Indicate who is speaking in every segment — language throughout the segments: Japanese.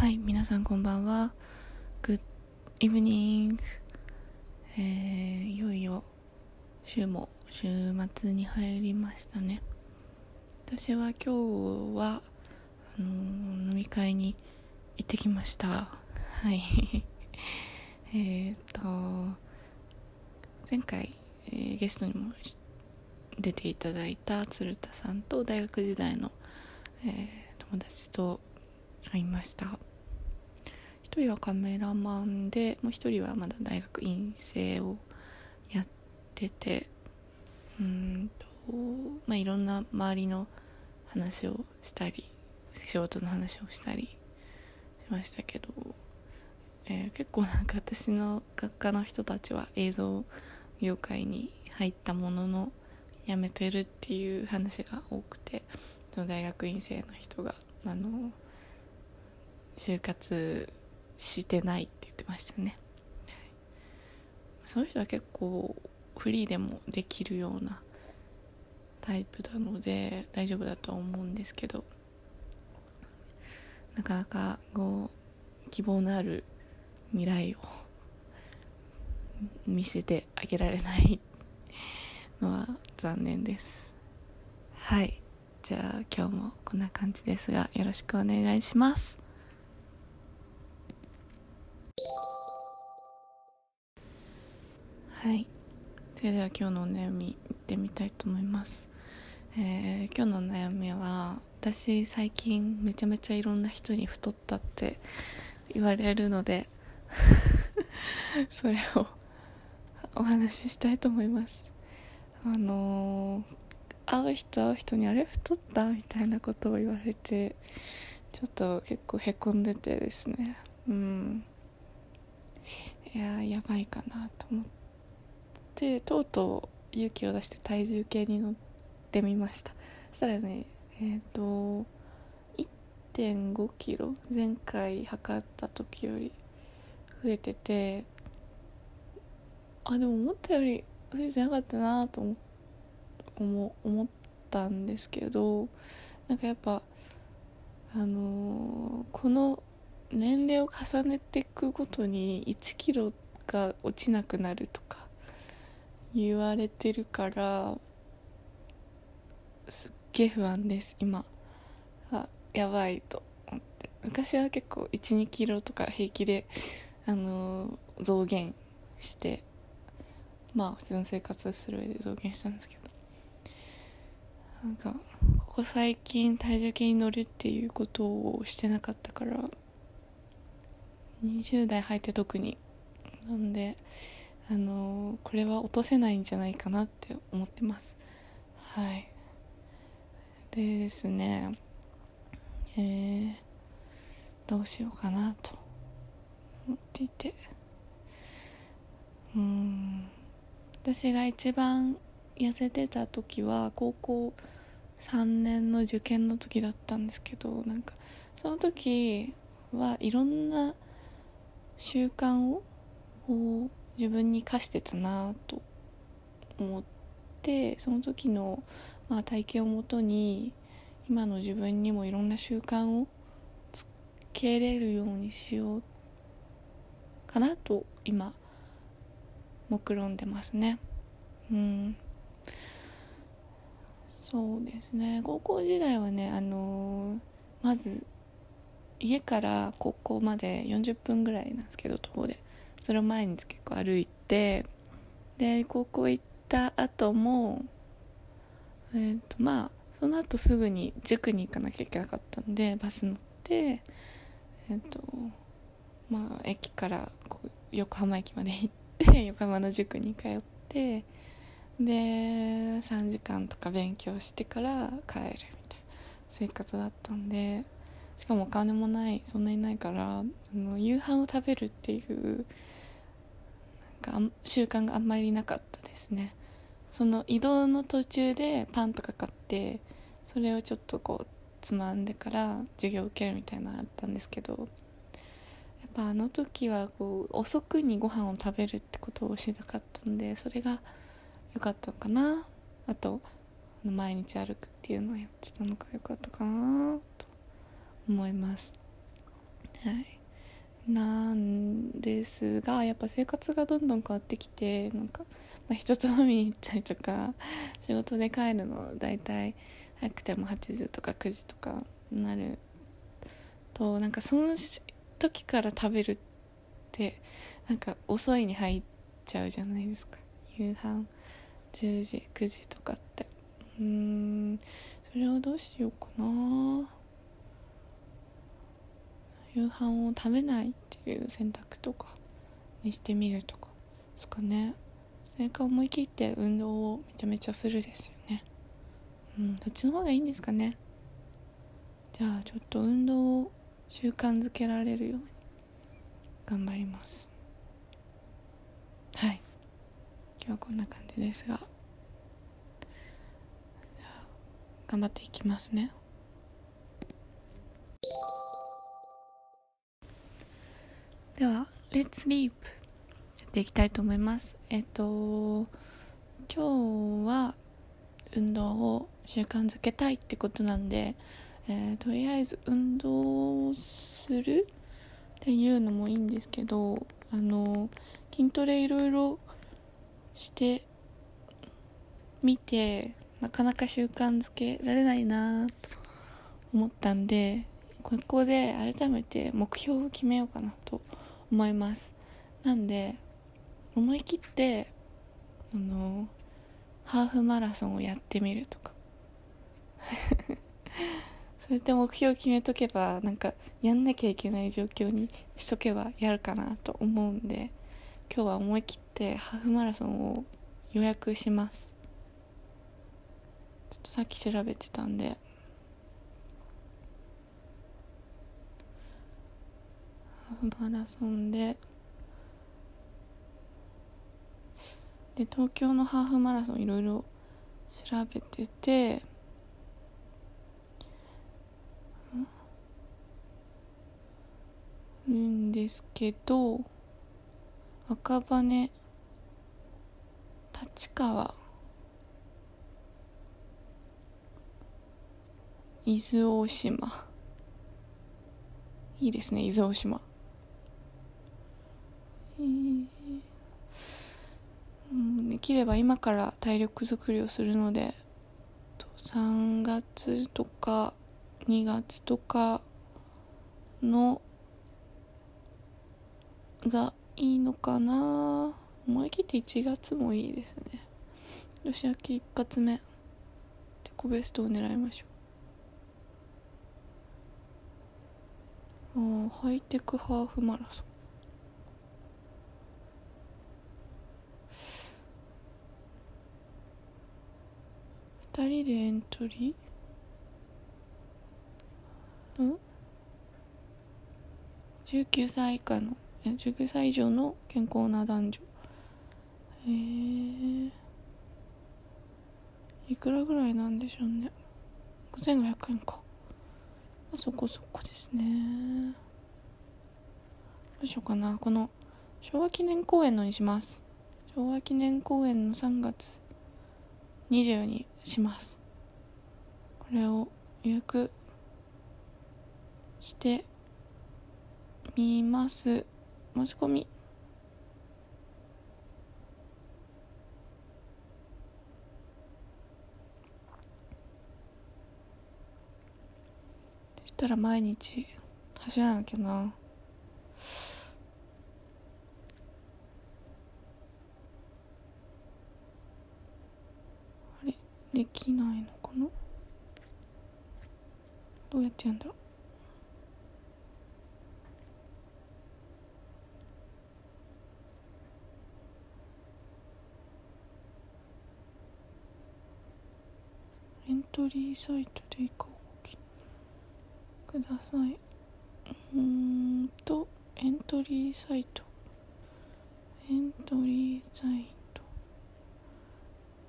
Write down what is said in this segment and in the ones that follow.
Speaker 1: はい皆さんこんばんは。Good evening. えー、いよいよ週も週末に入りましたね。私は今日はあのー、飲み会に行ってきました。はい。えっと前回、えー、ゲストにも出ていただいた鶴田さんと大学時代の、えー、友達と会いました。1人はカメラマンでもう1人はまだ大学院生をやっててうんとまあいろんな周りの話をしたり仕事の話をしたりしましたけど、えー、結構なんか私の学科の人たちは映像業界に入ったものの辞めてるっていう話が多くてその大学院生の人があの就活してないって言ってましたね、その人は結構フリーでもできるようなタイプなので大丈夫だとは思うんですけど。なかなかこう希望のある未来を 見せてあげられないのは残念です。はい。じゃあ今日もこんな感じですがよろしくお願いします。はい。それでは今日のお悩みいってみたいと思います、えー、今日の悩みは私最近めちゃめちゃいろんな人に太ったって言われるので それをお話ししたいと思います。あのー、会う人会う人にあれ太ったみたいなことを言われてちょっと結構へこんでてですね。うん。いややばいかなと思って。でとうとう勇気を出して体重計に乗ってみました。そしたらねえっ、ー、と1 5キロ前回測った時より増えててあでも思ったより増えてなかったなと思思ったんですけどなんかやっぱあのー、この年齢を重ねていくごとに1キロが落ちなくなるとか言われてるからすっげえ不安です今。あやばいと思って。昔は結構1 2キロとか平気であのー、増減してまあ普通の生活する上で増減したんですけど。なんかここ最近体重計に乗るっていうことをしてなかったから20代入って特に。なんであのこれは落とせないんじゃないかなって思ってます。はい。でですね。えー、どうしようかなと思っていて。うん。私が一番痩せてた時は高校3年の受験の時だったんですけどなんかその時はいろんな習慣をこう自分に課してたなと思ってその時の、まあ、体験をもとに今の自分にもいろんな習慣をつけれるようにしようかなと今目論んでますね。うん。そうですね。高校時代はねあのー、まず家から高校まで40分ぐらいなんですけど徒歩で。それを毎日結構歩いてで高校行った後もえっ、ー、とまあその後すぐに塾に行かなきゃいけなかったんでバス乗ってえっ、ー、とまあ駅から横浜駅まで行って 横浜の塾に通ってで3時間とか勉強してから帰るみたいな生活だったんでしかもお金もないそんなにないからあの夕飯を食べるっていう習慣があんまりなかったですね。その移動の途中でパンとか買ってそれをちょっとこうつまんでから授業受けるみたいなのあったんですけどやっぱあの時はこう遅くにご飯を食べるってことをしなかったんでそれが良かったのかな。あと毎日歩くっていうのをやってたのが良かったかなと思います。はい。なんですがやっぱ生活がどんどん変わってきてなんか、まあ、人と飲みに行ったりとか 仕事で帰るの大体早くても8時とか9時とかになるとなんかその時から食べるってなんか遅いに入っちゃうじゃないですか。夕飯10時9時とかって。うんそれをどうしようかな。夕飯を食べないっていう選択とかにしてみるとかですかね。それか思い切って運動をめちゃめちゃするですよね。うんどっちの方がいいんですかね。じゃあちょっと運動を習慣づけられるように頑張ります。はい。今日はこんな感じですが。頑張っていきますね。では「Let's Leap」やっていきたいと思います。えっと今日は運動を習慣づけたいってことなんで、えー、とりあえず運動するっていうのもいいんですけどあの筋トレいろいろしてみてなかなか習慣づけられないなと思ったんでここで改めて目標を決めようかなと思います思います。なんで思い切ってあのハーフマラソンをやってみるとか。それで目標を決めとけばなんかやんなきゃいけない状況にしとけばやるかなと思うんで今日は思い切ってハーフマラソンを予約します。ちょっとさっき調べてたんでマラソンで。で東京のハーフマラソンいろいろ調べてて。るんですけど赤羽立川。伊豆大島。いいですね伊豆大島、できれば今から体力作りをするので3月とか2月とかのがいいのかな。思い切って1月もいいですね。年明け一発目。自己ベストを狙いましょう。ハイテクハーフマラソン。2人でエントリー？ん？19歳以下の？19歳以上の健康な男女。へえ、いくらぐらいなんでしょうね。5500円か。そこそこですね。どうしようかな。この昭和記念公園のにします。昭和記念公園の3月。20にします。これを予約してみます。申し込み。そしたら毎日走らなきゃな。できないのかな？どうやってやんだろう？エントリーサイトでいかください。うんとエントリーサイト。エントリーサイト。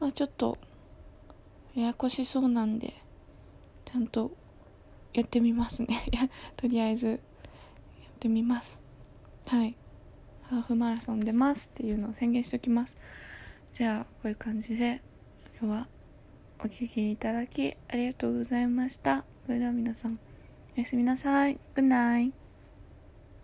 Speaker 1: まあちょっとややこしそうなんでちゃんとやってみますね。とりあえずやってみます。はい。ハーフマラソン出ますっていうのを宣言しておきます。じゃあこういう感じで今日はお聴きいただきありがとうございました。それでは皆さんおやすみなさい。Good night